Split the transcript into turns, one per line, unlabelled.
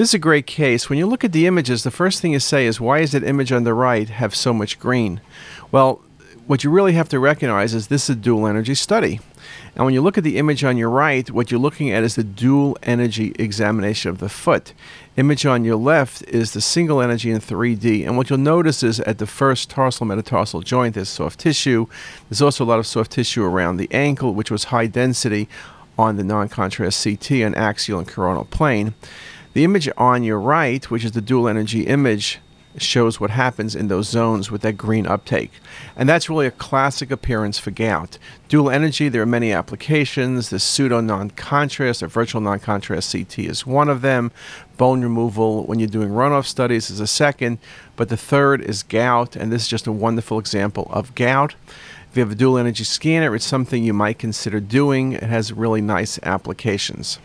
This is a great case. When you look at the images, the first thing you say is, why does that image on the right have so much green? Well, what you really have to recognize is this is a dual energy study. And when you look at the image on your right, what you're looking at is the dual energy examination of the foot. Image on your left is the single energy in 3D. And what you'll notice is at the first tarsal metatarsal joint, there's soft tissue. There's also a lot of soft tissue around the ankle, which was high density on the non contrast CT and axial and coronal plane. The image on your right, which is the dual energy image, shows what happens in those zones with that green uptake. And that's really a classic appearance for gout. Dual energy, there are many applications. The pseudo non contrast or virtual non contrast CT is one of them. Bone removal, when you're doing runoff studies, is a second. But the third is gout, and this is just a wonderful example of gout. If you have a dual energy scanner, it's something you might consider doing. It has really nice applications.